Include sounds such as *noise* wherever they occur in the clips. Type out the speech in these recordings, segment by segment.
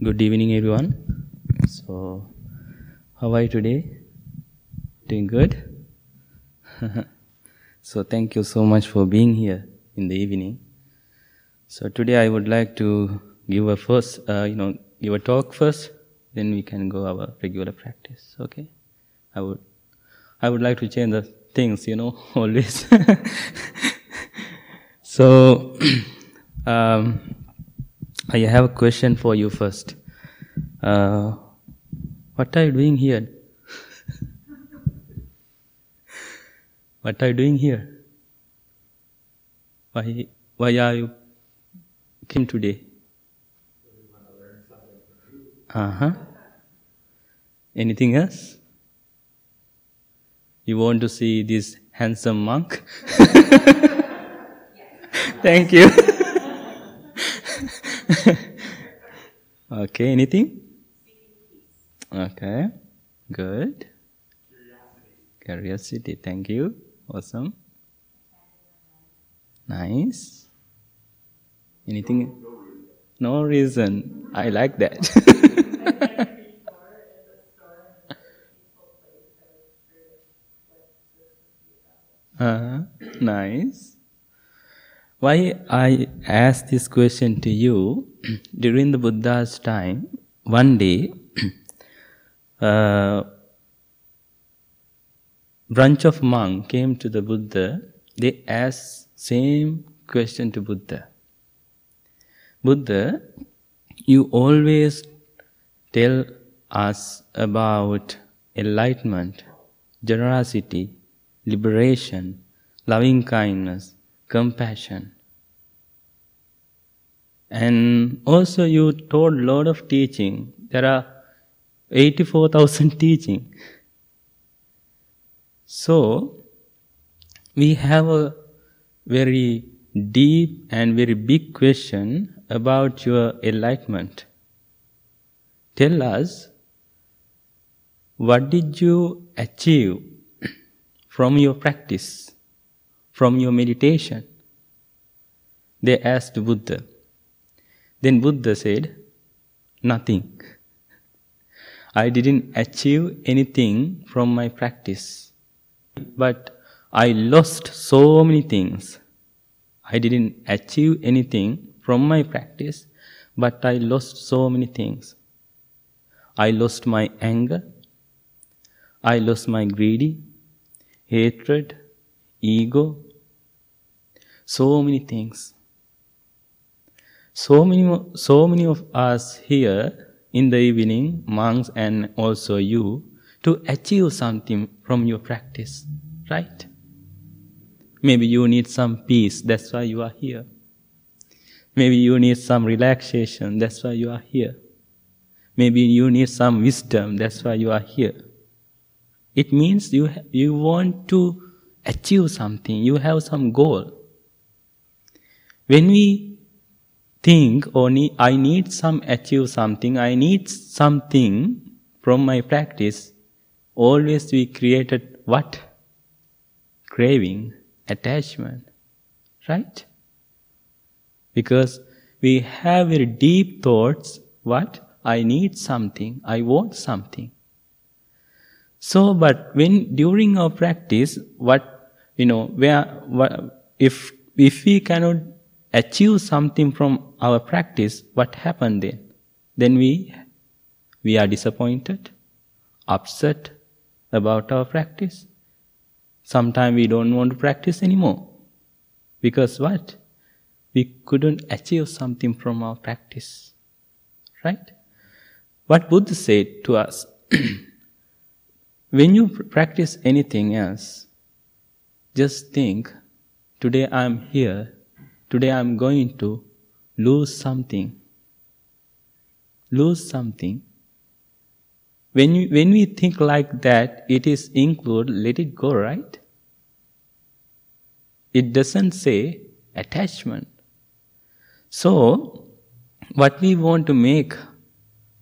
Good evening, everyone. So, how are you today? Doing good? *laughs* so, thank you so much for being here in the evening. So, today I would like to give a first, uh, you know, give a talk first, then we can go our regular practice. Okay? I would, I would like to change the things, you know, *laughs* always. *laughs* so, *clears throat* um, I have a question for you first. Uh, what are you doing here? *laughs* what are you doing here? Why, why are you came today? Uh huh. Anything else? You want to see this handsome monk? *laughs* Thank you. *laughs* *laughs* okay, anything? Okay, good. Curiosity. thank you. Awesome. Nice. Anything? No reason. I like that. *laughs* uh, nice. Why I ask this question to you? *clears throat* During the Buddha's time, one day, *clears throat* uh, a bunch of monks came to the Buddha. They asked same question to Buddha. Buddha, you always tell us about enlightenment, generosity, liberation, loving kindness, compassion. And also you told lot of teaching. There are 84,000 *laughs* teaching. So, we have a very deep and very big question about your enlightenment. Tell us, what did you achieve *clears throat* from your practice? From your meditation? They asked Buddha. Then Buddha said, Nothing. I didn't achieve anything from my practice. But I lost so many things. I didn't achieve anything from my practice, but I lost so many things. I lost my anger. I lost my greedy, hatred, ego, so many things. So many, so many of us here in the evening, monks and also you, to achieve something from your practice, right? Maybe you need some peace, that's why you are here. Maybe you need some relaxation, that's why you are here. Maybe you need some wisdom, that's why you are here. It means you, you want to achieve something, you have some goal. When we think, oh, need, I need some achieve something, I need something from my practice, always we created what? Craving, attachment, right? Because we have very deep thoughts, what? I need something, I want something. So, but when during our practice, what, you know, where, what, if, if we cannot achieve something from our practice, what happened then? Then we, we are disappointed, upset about our practice. Sometimes we don't want to practice anymore. Because what? We couldn't achieve something from our practice. Right? What Buddha said to us, *clears throat* when you practice anything else, just think, today I am here Today I'm going to lose something. Lose something. When, you, when we think like that, it is include, let it go, right? It doesn't say attachment. So, what we want to make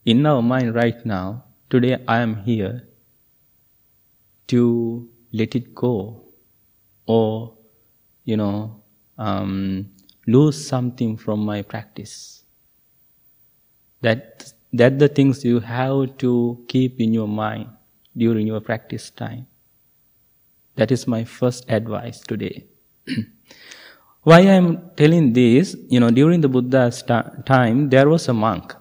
in our mind right now, today I am here to let it go or, you know, um, lose something from my practice. That, that the things you have to keep in your mind during your practice time. That is my first advice today. *clears throat* Why I am telling this, you know, during the Buddha's time, there was a monk.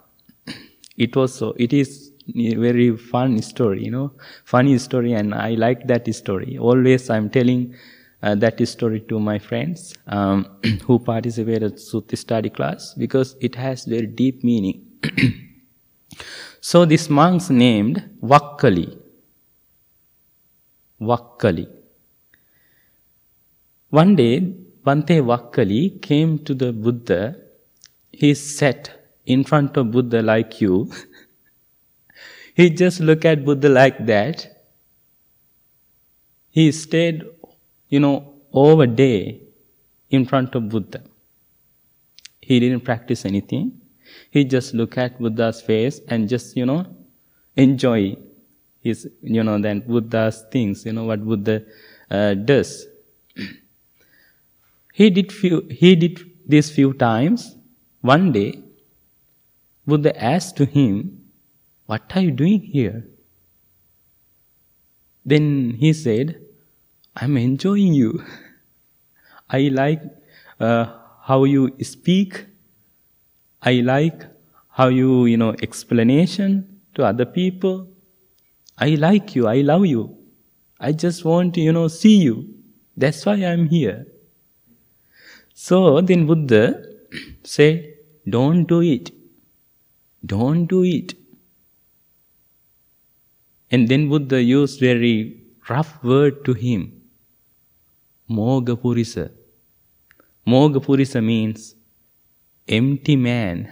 *clears throat* It was so, it is very fun story, you know, funny story, and I like that story. Always I'm telling uh, that story to my friends um, *clears throat* who participate at Sutta study class because it has very deep meaning. *clears throat* so this monk's named Vakkali. Vakkali. One day, Bhante Vakkali came to the Buddha. He sat in front of Buddha like you. *laughs* he just looked at Buddha like that. He stayed, you know, over day in front of Buddha. He didn't practice anything. He just looked at Buddha's face and just, you know, enjoy his, you know, then Buddha's things, you know, what Buddha uh, does. *clears throat* He did few, he did this few times. One day, Buddha asked to him, What are you doing here? Then he said, I'm enjoying you. I like uh, how you speak. I like how you, you know, explanation to other people. I like you. I love you. I just want to, you know, see you. That's why I'm here. So then Buddha say, don't do it. Don't do it. And then Buddha used very rough word to him. Mogapurisa. Mogapurisa means empty man.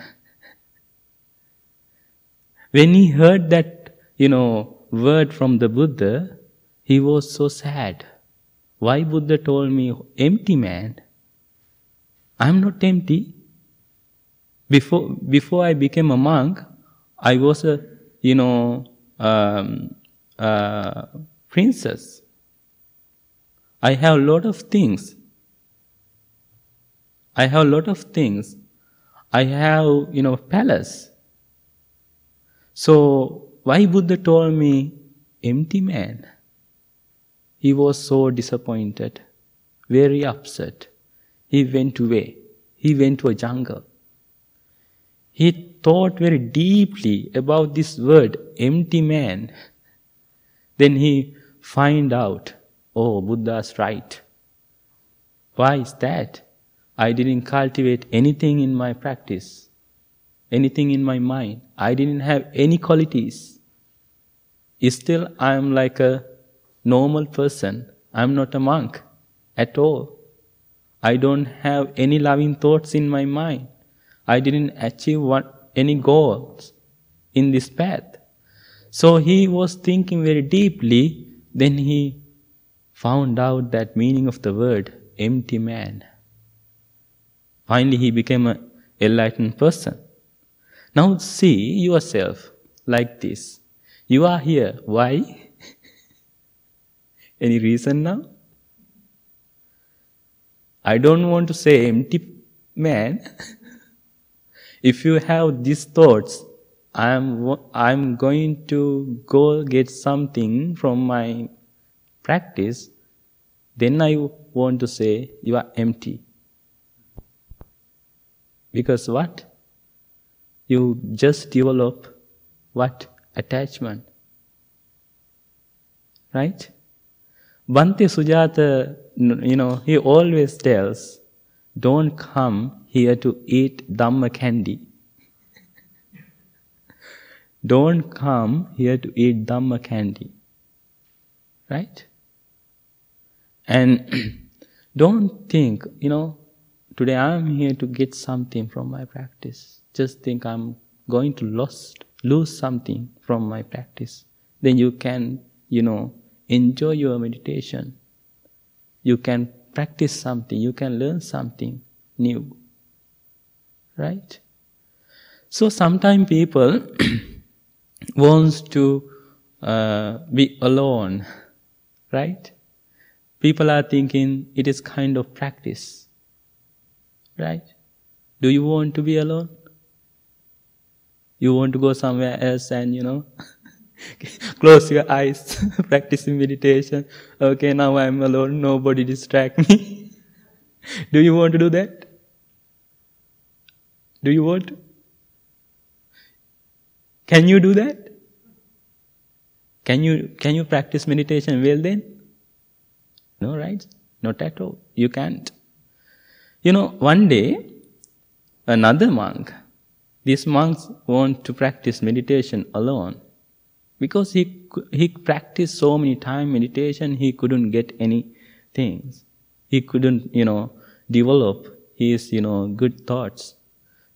when he heard that, you know, word from the Buddha, he was so sad. Why Buddha told me empty man? I'm not empty. Before, before I became a monk, I was a, you know, um, uh, princess. I have a lot of things. I have a lot of things. I have, you know, palace. So why Buddha told me empty man? He was so disappointed, very upset. He went away. He went to a jungle. He thought very deeply about this word, empty man. Then he find out, oh, Buddha's right. Why is that? I didn't cultivate anything in my practice, anything in my mind. I didn't have any qualities. Still, I am like a normal person. I'm not a monk at all. I don't have any loving thoughts in my mind. I didn't achieve what, any goals in this path. So he was thinking very deeply, then he found out that meaning of the word empty man. Finally, he became an enlightened person. Now see yourself like this. You are here. Why? *laughs* Any reason now? I don't want to say empty man. *laughs* if you have these thoughts, I'm, I'm going to go get something from my practice, then I want to say you are empty. Because what? You just develop what? Attachment. Right? Bhante Sujata you know, he always tells, don't come here to eat Dhamma candy. *laughs* don't come here to eat Dhamma candy. Right? And *clears throat* don't think, you know, today I'm here to get something from my practice. Just think I'm going to lost, lose something from my practice. Then you can, you know, enjoy your meditation you can practice something, you can learn something new. Right? So sometimes people *clears throat* wants to uh, be alone, *laughs* right? People are thinking it is kind of practice, right? Do you want to be alone? You want to go somewhere else and, you know, *laughs* close your eyes, *laughs* practicing meditation. Okay, now I'm alone, nobody distract me. *laughs* do you want to do that? Do you want to? Can you do that? Can you, can you practice meditation well then? No, right? Not at all. You can't. You know, one day, another monk, these monks want to practice meditation alone. Because he, he practiced so many times meditation, he couldn't get any things. He couldn't, you know, develop his, you know, good thoughts.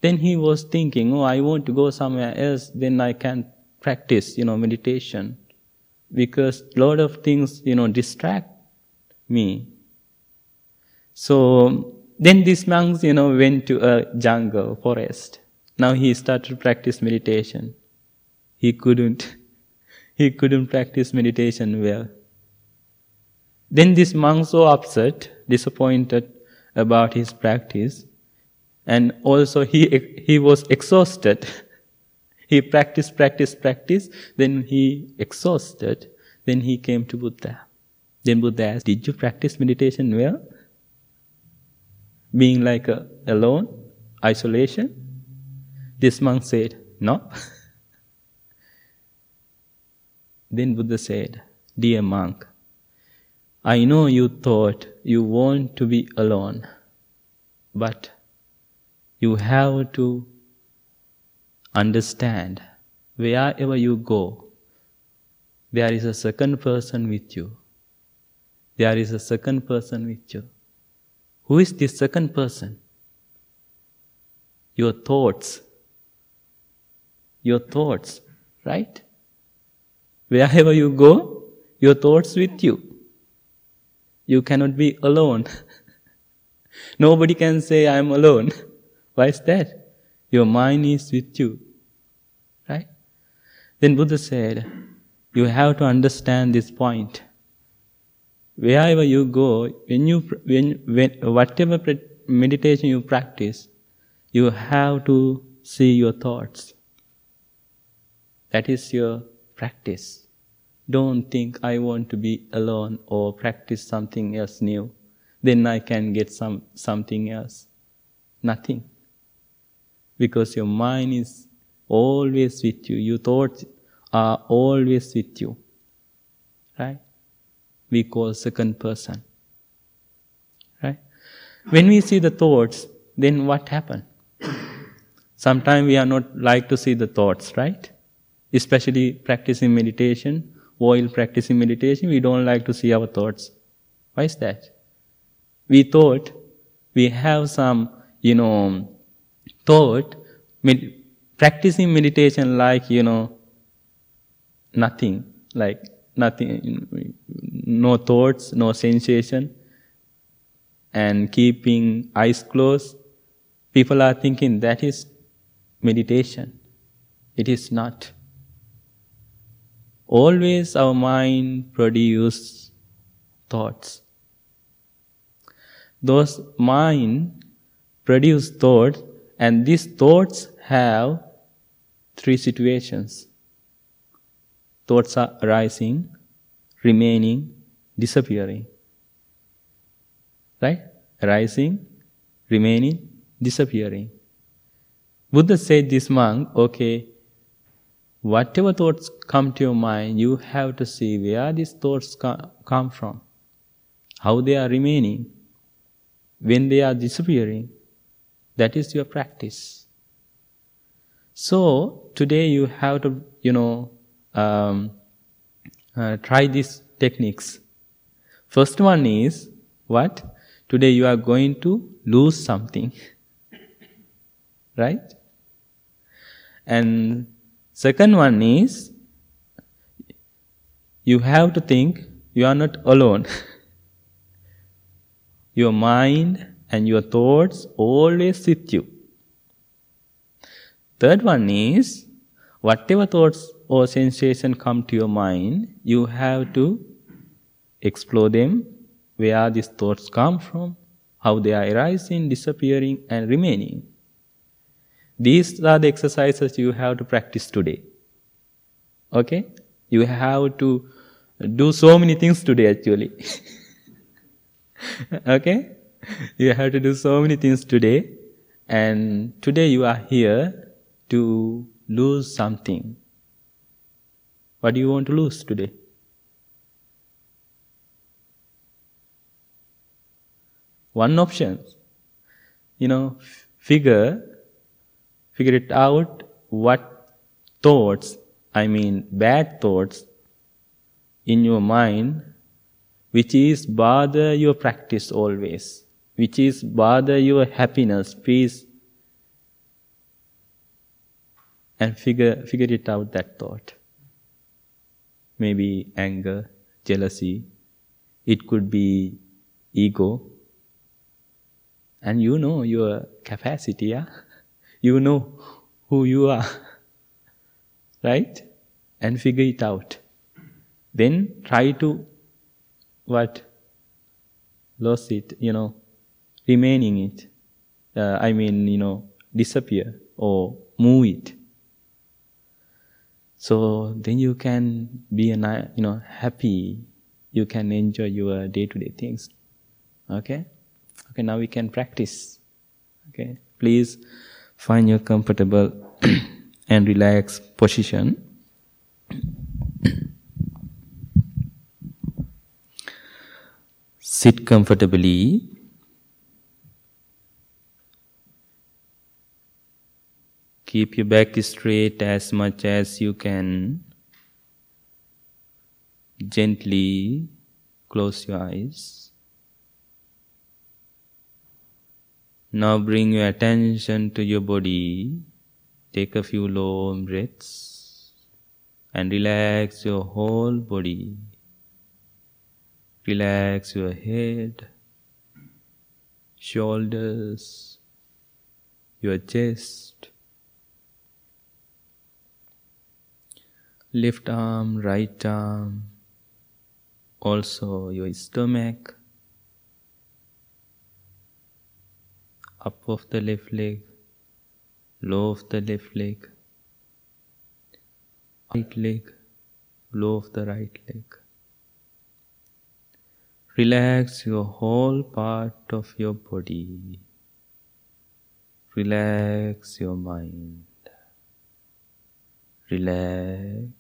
Then he was thinking, oh, I want to go somewhere else, then I can practice, you know, meditation. Because a lot of things, you know, distract me. So then these monks, you know, went to a jungle, forest. Now he started practice meditation. He couldn't, *laughs* he couldn't practice meditation well. Then this monk so upset, disappointed about his practice, and also he, he was exhausted. *laughs* he practiced, practiced, practiced, then he exhausted, then he came to Buddha. Then Buddha asked, Did you practice meditation well? Being like a, alone, isolation? This monk said, No. *laughs* then Buddha said, Dear monk, I know you thought you want to be alone, but you have to understand wherever you go, there is a second person with you. There is a second person with you. Who is this second person? Your thoughts your thoughts, right? Wherever you go, your thoughts with you. You cannot be alone. *laughs* Nobody can say, I am alone. *laughs* Why is that? Your mind is with you. Right? Then Buddha said, you have to understand this point. Wherever you go, when you, when, when, whatever meditation you practice, you have to see your thoughts. That is your practice. Don't think I want to be alone or practice something else new. Then I can get some something else. Nothing. Because your mind is always with you. Your thoughts are always with you. We call second person. Right? When we see the thoughts, then what happen? Sometimes we are not like to see the thoughts, right? especially practicing meditation, while practicing meditation, we don't like to see our thoughts. Why is that? We thought we have some, you know, thought, med- practicing meditation like, you know, nothing, like nothing, no thoughts, no sensation, and keeping eyes closed. People are thinking that is meditation. It is not. Always our mind produce thoughts. Those mind produce thoughts and these thoughts have three situations. Thoughts are arising, remaining, disappearing. Right? Arising, remaining, disappearing. Buddha said this monk, okay, whatever thoughts come to your mind, you have to see where these thoughts come from, how they are remaining, when they are disappearing. That is your practice. So today you have to, you know, um, uh, try these techniques. First one is what? Today you are going to lose something, *laughs* right? And Second one is you have to think you are not alone. *laughs* your mind and your thoughts always with you. Third one is whatever thoughts or sensation come to your mind, you have to explore them, where these thoughts come from, how they are arising, disappearing, and remaining. These are the exercises you have to practice today. Okay? You have to do so many things today actually. *laughs* okay? You have to do so many things today. And today you are here to lose something. What do you want to lose today? One option. You know, figure figure it out what thoughts, I mean bad thoughts in your mind which is bother your practice always, which is bother your happiness, peace, and figure, figure it out that thought. Maybe anger, jealousy, it could be ego. And you know your capacity, yeah? *laughs* You know who you are, *laughs* right? And figure it out. Then try to what? Lose it, you know, remaining it. Uh, I mean, you know, disappear or move it. So then you can be a you know happy. You can enjoy your day-to-day things. Okay. Okay. Now we can practice. Okay. Please find your comfortable *clears throat* and relaxed position. *clears throat* Sit comfortably. Keep your back straight as much as you can. Gently close your eyes. Now bring your attention to your body. Take a few long breaths and relax your whole body. Relax your head, shoulders, your chest. Left arm, right arm, also your stomach. up of the left leg, low of the left leg, right leg, low of the right leg. Relax your whole part of your body. Relax your mind. Relax.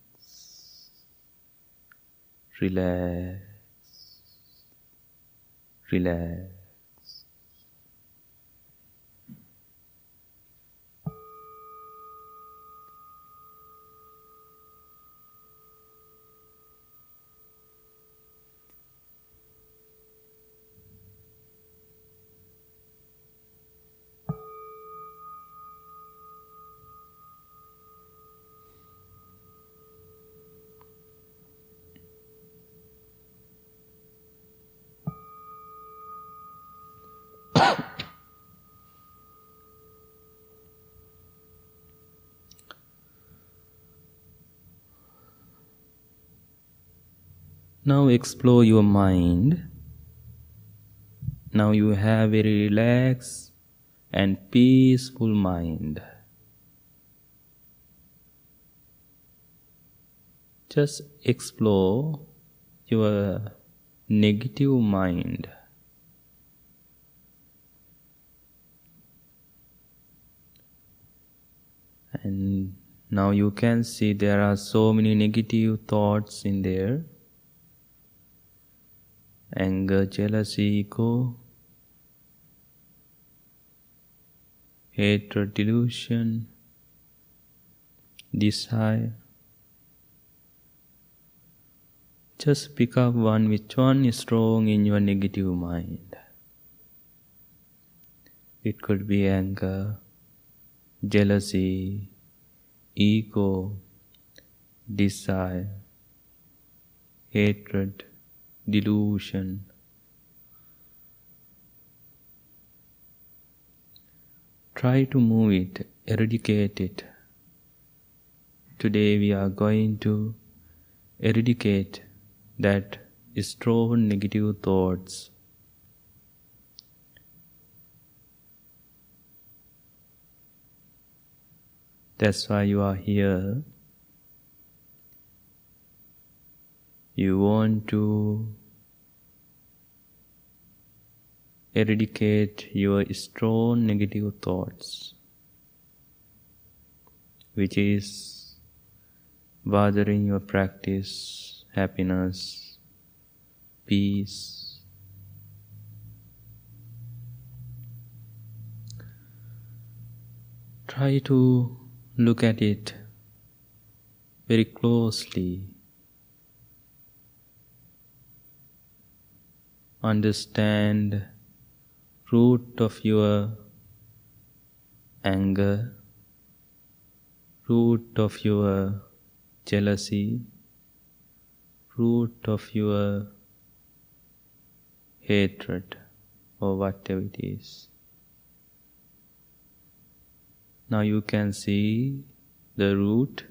Relax. Relax. Now explore your mind. Now you have a relaxed and peaceful mind. Just explore your negative mind. And now you can see there are so many negative thoughts in there anger, jealousy, ego, hatred, delusion, desire. Just pick up one which one is strong in your negative mind. It could be anger, jealousy, ego, desire, hatred, delusion. Try to move it, eradicate it. Today we are going to eradicate that strong negative thoughts. That's why you are here. You want to eradicate your strong negative thoughts, which is bothering your practice, happiness, peace. Try to look at it very closely. Understand root of your anger, root of your jealousy, root of your hatred, or whatever it is. Now you can see the root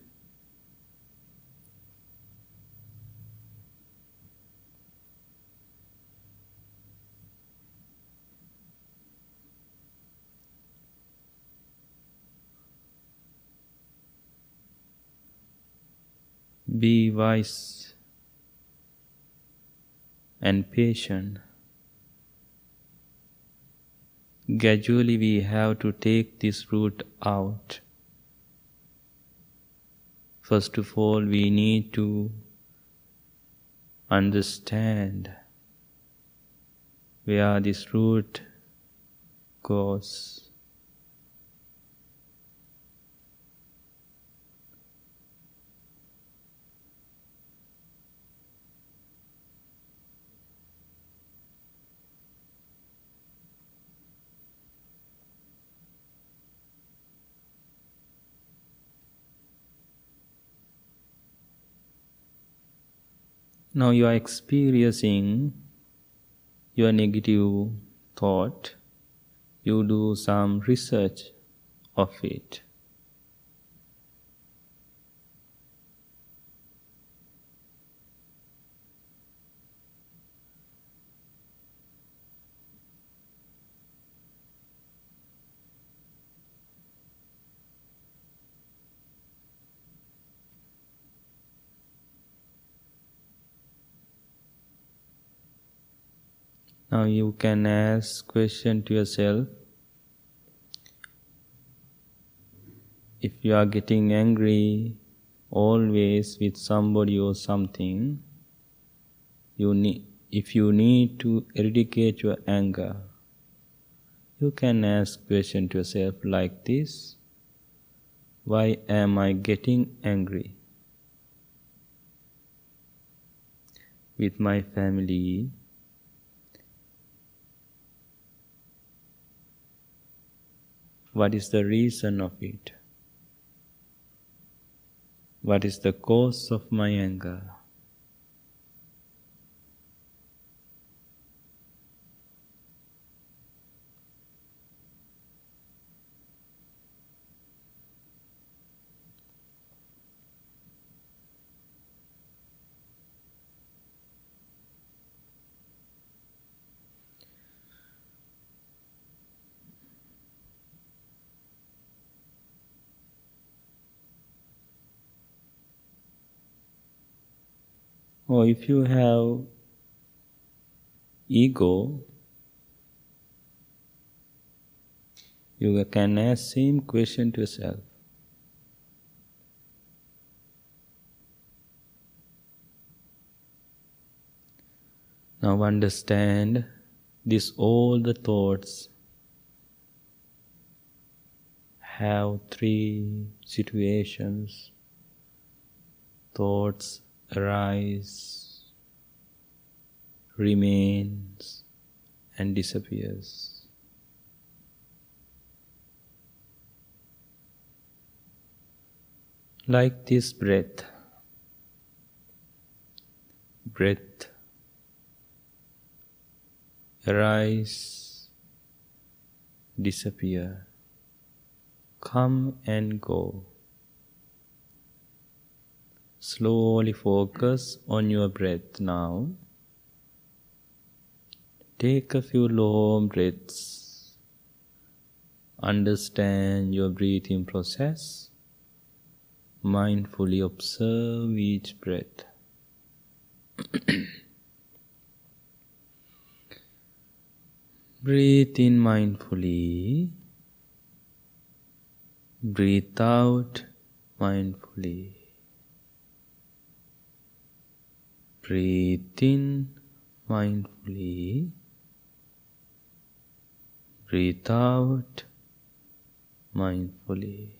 Be wise and patient. Gradually, we have to take this root out. First of all, we need to understand where this root goes. Now you are experiencing your negative thought. You do some research of it. Now you can ask question to yourself. If you are getting angry always with somebody or something, you need if you need to eradicate your anger, you can ask question to yourself like this. Why am I getting angry? With my family, What is the reason of it? What is the cause of my anger? Or if you have ego, you can ask same question to yourself. Now understand this all the thoughts have three situations thoughts arise, remains, and disappears. Like this breath, breath arise, disappear, come and go. Slowly focus on your breath now. Take a few long breaths. Understand your breathing process mindfully observe each breath. *clears throat* Breathe in mindfully. Breathe out mindfully. Breathe in mindfully. Breathe out mindfully.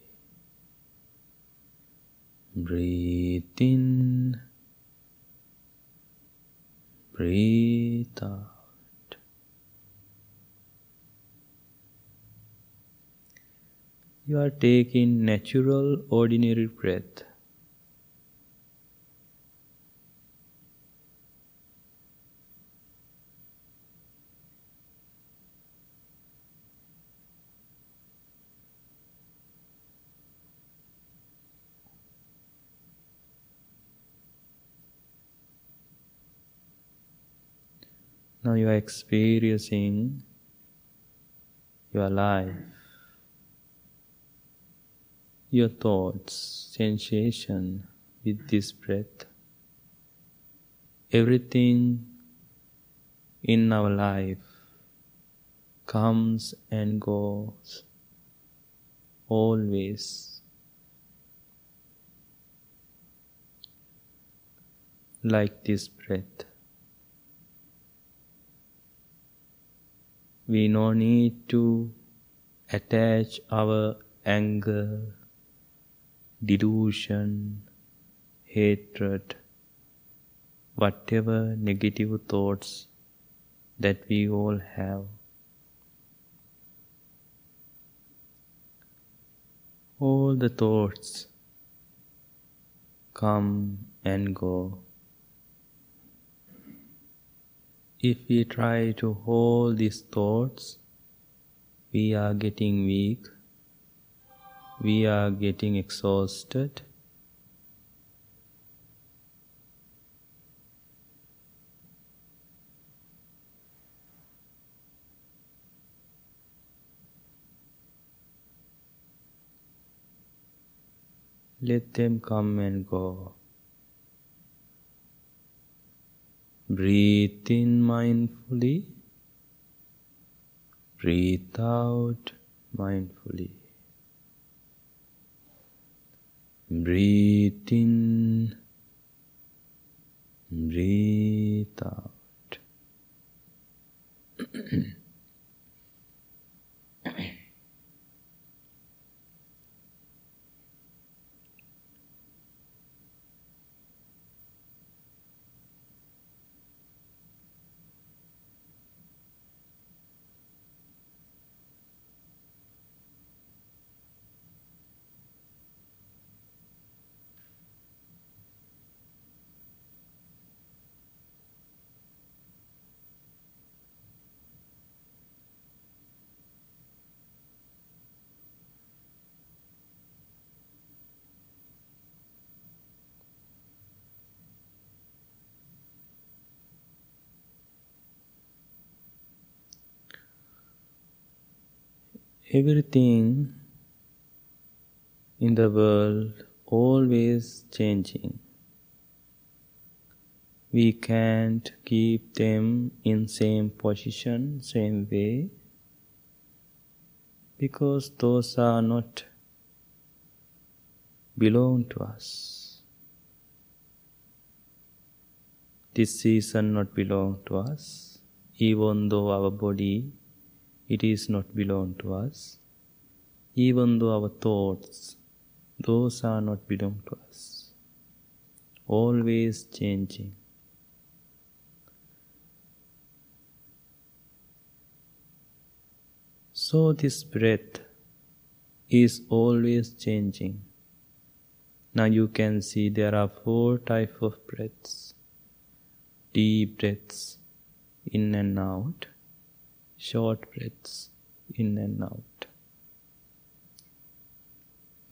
Breathe in. Breathe out. You are taking natural, ordinary breath. Now you are experiencing your life, your thoughts, sensation with this breath. Everything in our life comes and goes always. Like this breath. We no need to attach our anger, delusion, hatred, whatever negative thoughts that we all have. All the thoughts come and go. If we try to hold these thoughts, we are getting weak, we are getting exhausted. Let them come and go. Breathe in mindfully. Breathe out mindfully. Breathe in. Breathe out. *clears throat* everything in the world always changing. We can't keep them in same position, same way, because those are not belong to us. This season not belong to us, even though our body it is not belong to us. Even though our thoughts, those are not belong to us. Always changing. So this breath is always changing. Now you can see there are four type of breaths. Deep breaths in and out short breaths in and out.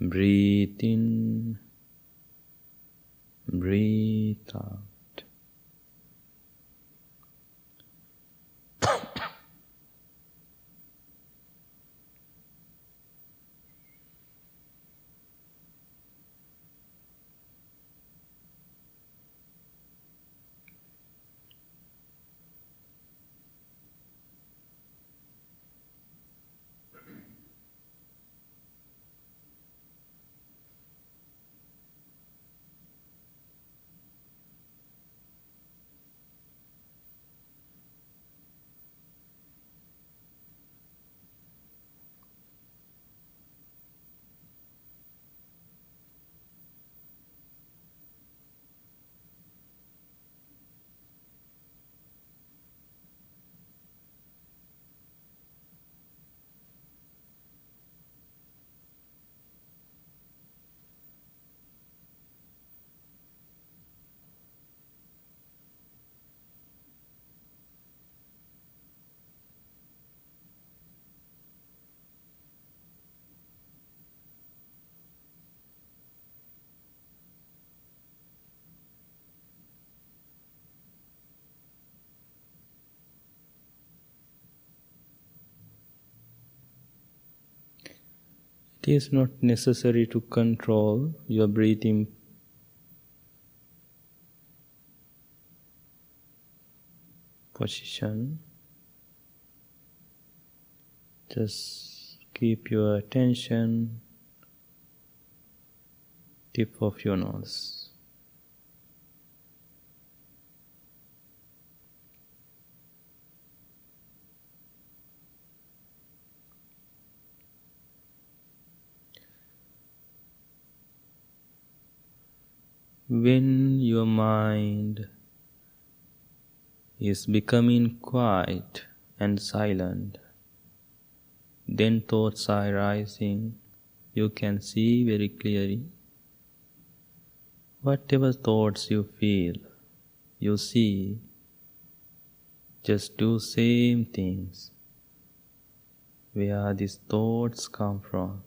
Breathe in, breathe out. It is not necessary to control your breathing position. Just keep your attention tip of your nose. When your mind is becoming quiet and silent, then thoughts are rising. You can see very clearly. Whatever thoughts you feel, you see, just do same things. Where these thoughts come from?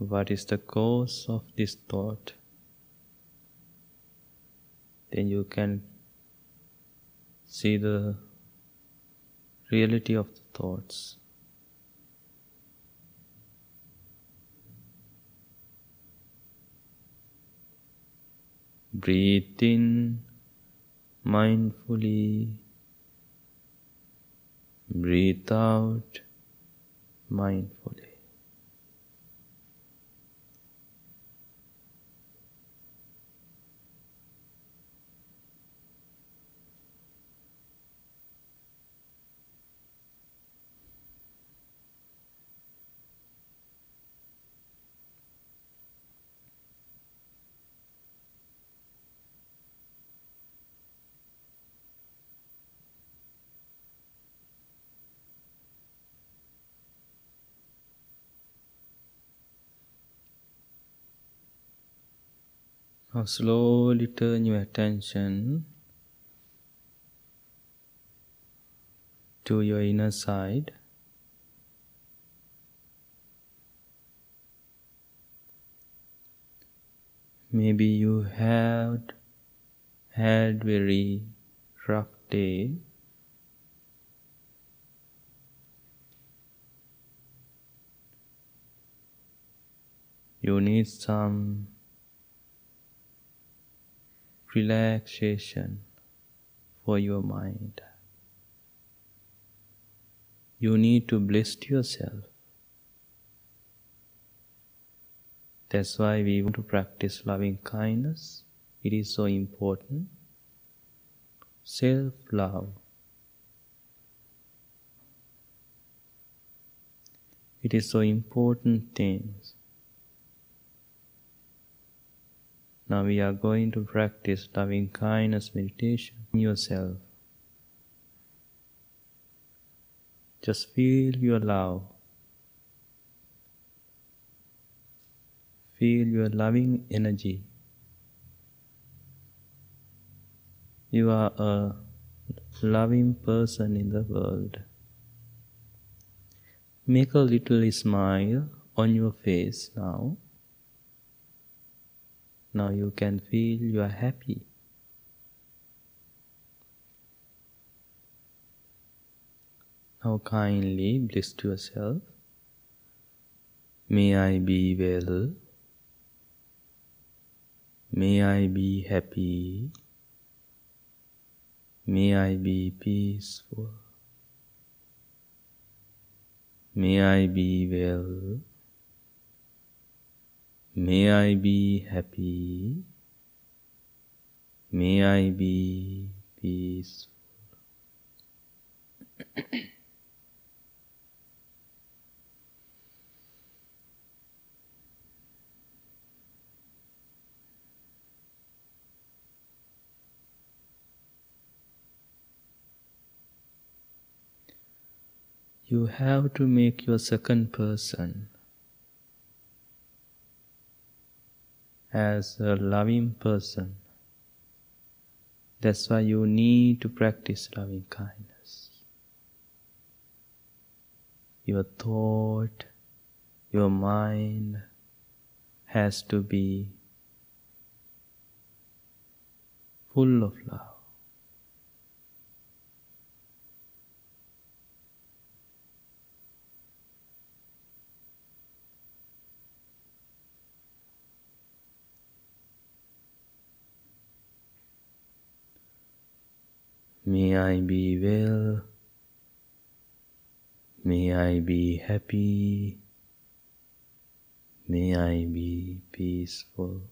What is the cause of this thought? Then you can see the reality of the thoughts. Breathe in mindfully. Breathe out mindfully. Now slowly turn your attention to your inner side. Maybe you had had very rough day. You need some relaxation for your mind. You need to bless yourself. That's why we want to practice loving kindness. It is so important. Self love. It is so important things. Now we are going to practice loving kindness meditation in yourself. Just feel your love. Feel your loving energy. You are a loving person in the world. Make a little smile on your face now. Now you can feel you are happy. Now kindly bless yourself. May I be well. May I be happy. May I be peaceful. May I be well. May I be happy. May I be peaceful. you have to make your second person as a loving person. That's why you need to practice loving kindness. Your thought, your mind has to be full of love. May I be well. May I be happy. May I be peaceful.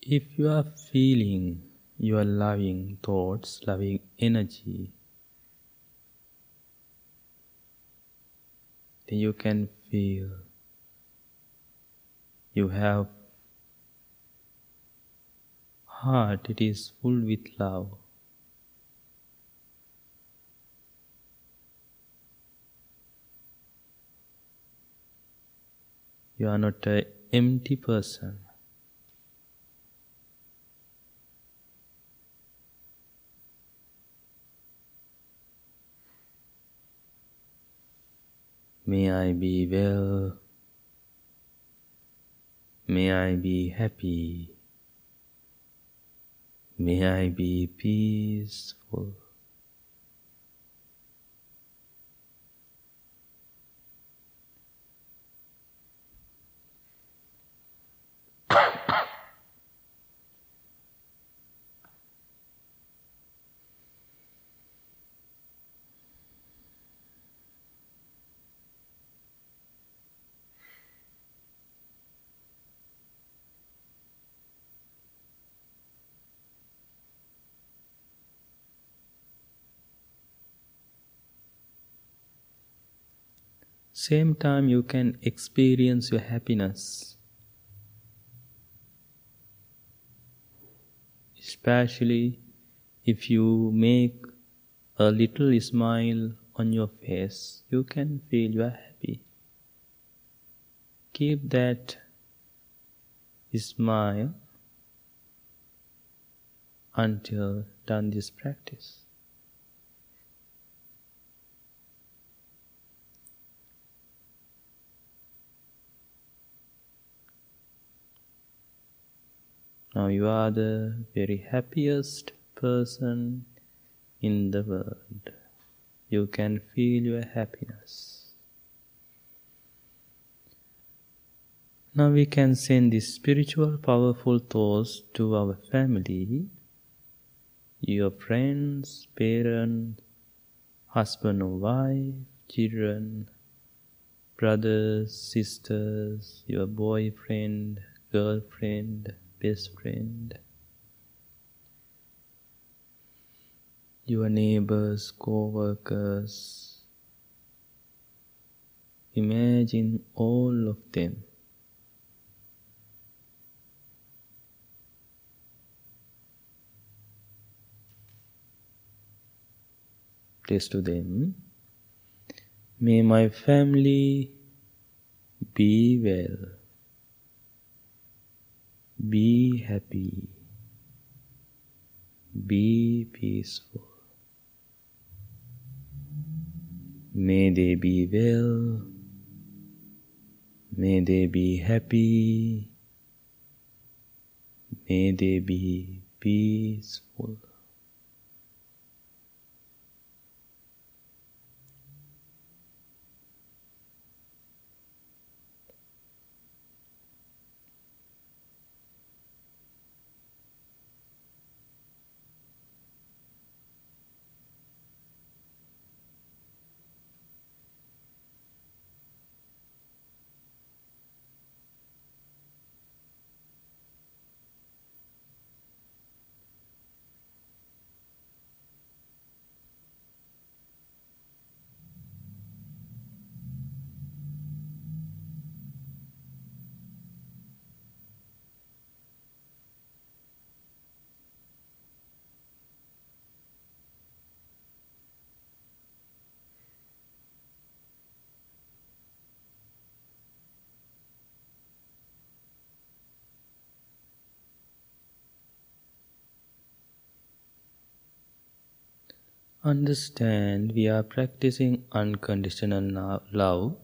If you are feeling your loving thoughts, loving energy, then you can feel you have heart it is full with love you are not an empty person May I be well. May I be happy. May I be peaceful. Same time, you can experience your happiness. Especially if you make a little smile on your face, you can feel you are happy. Keep that smile until done this practice. Now you are the very happiest person in the world. You can feel your happiness. Now we can send these spiritual, powerful thoughts to our family, your friends, parents, husband or wife, children, brothers, sisters, your boyfriend, girlfriend, best friend, your neighbors, co workers. Imagine all of them. Please to them. May my family be well. Be happy. Be peaceful. May they be well. May they be happy. May they be peaceful. Understand we are practicing unconditional love.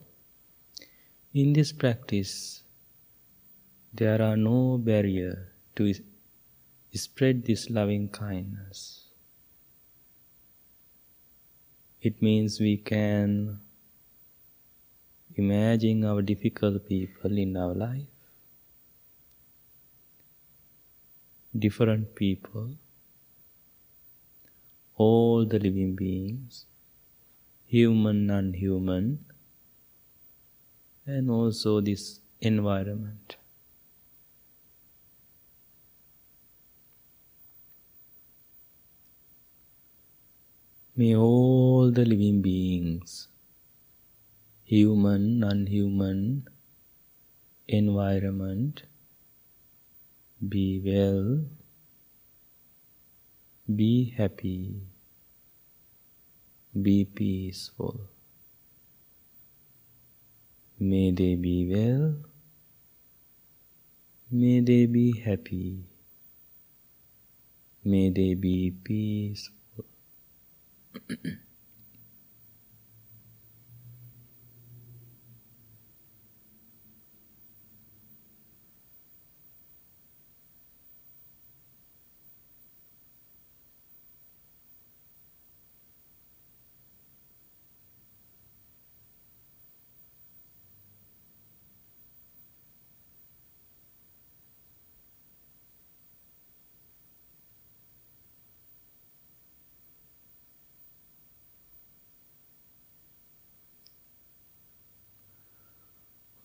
In this practice, there are no barrier to spread this loving kindness. It means we can imagine our difficult people in our life different people, all the living beings, human, non human, and also this environment. May all the living beings, human, non human, environment, be well, be happy, be peaceful. May they be well, may they be happy, may they be peaceful. *clears throat*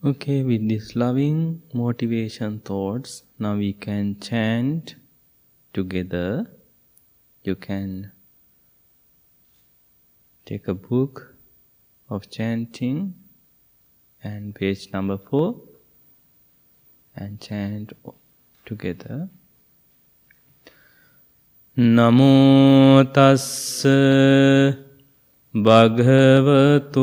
Okay, with these loving motivation thoughts, now we can chant together. You can take a book of chanting and page number 4 and chant together. Namo tassa bhagavato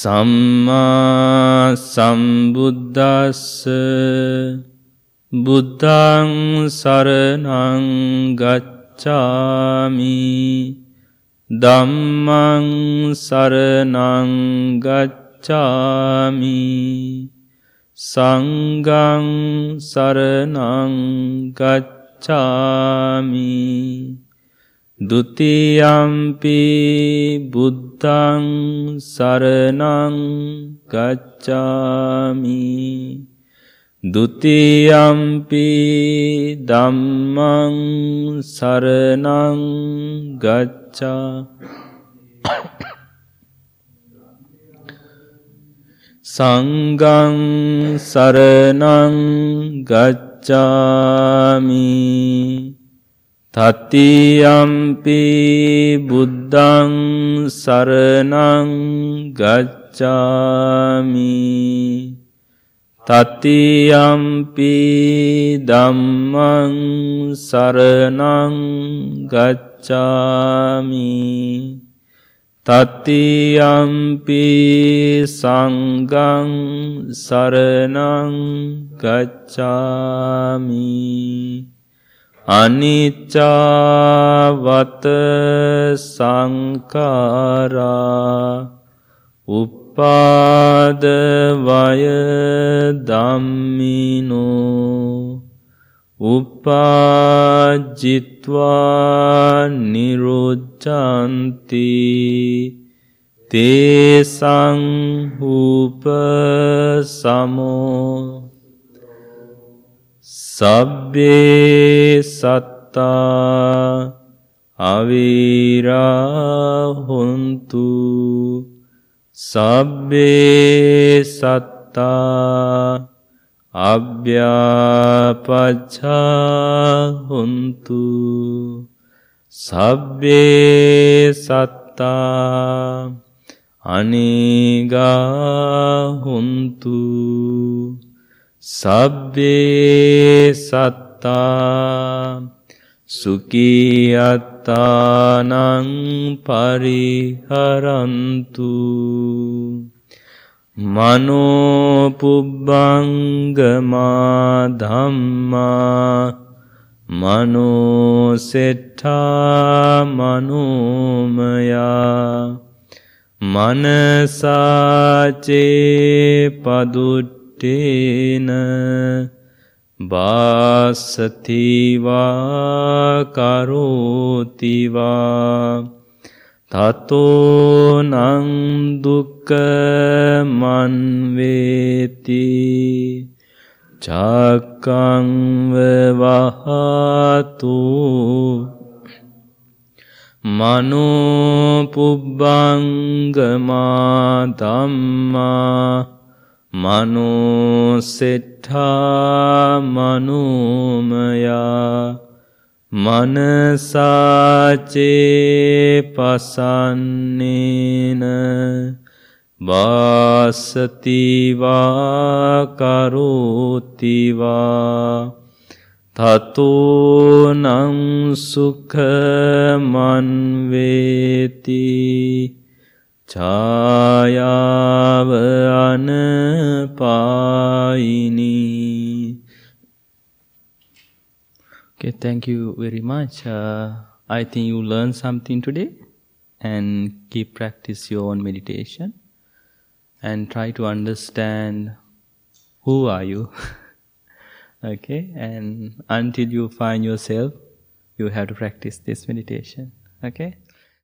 සම්මා සම්බුද්දස්ස බුද්ධං සරණං ගච්ඡාමි ධම්මං සරණං ගච්ඡාමි සංඝං සරණං ගච්ඡාමි දුතියම්පි බුද්ධං සරණං ගච්ඡාමි දුතියම්පි ධම්මං සරණං ගච්ඡා සංගං සරණං ගච්ඡාමි තතියම්පි බුද්ධං සරණං ගච්ඡාමි තතියම්පි ධම්මං සරණං ගච්ඡාමි තතියම්පි සංඝං සරණං ගච්ඡාමි අනිච්චාවත සංකාරා උපාදවය දම්මිනෝ උපාජිත්වා නිරුච්චන්ති තේසංහූප සමෝ සබ්බේ සත්තා අවීරා හොන්තු සබ්බේ සත්තා අභ්‍යාපච්ඡා හොන්තු සබ්බේ සත්තා අනේගා හොන්තු සබ්බේ සත්තා සුකී අත්තානං පරිහරන්තු මනෝ පුබ්බංගමා ධම්මා මනෝ සෙට්ඨා මනෝමයා මනසාචේ පදුට්ඨ දෘෂ්ටේන බාසතිවා කරෝතිවා තතෝනංදුකමන්වේති චක්කංවවහතු මනෝපුබ්බංගමා දම්මා ධම්මා මනෝසෙට්ඨා මනෝමයා මනසාචේ පසන්නේන වාසතිවා කරෝතිවා තතෝනං සුඛමන්වේති ඡායාව අනපායිනී Okay, thank you very much. Uh, I think you learned something today and keep practice your own meditation and try to understand who are you. *laughs* okay, and until you find yourself, you have to practice this meditation. Okay.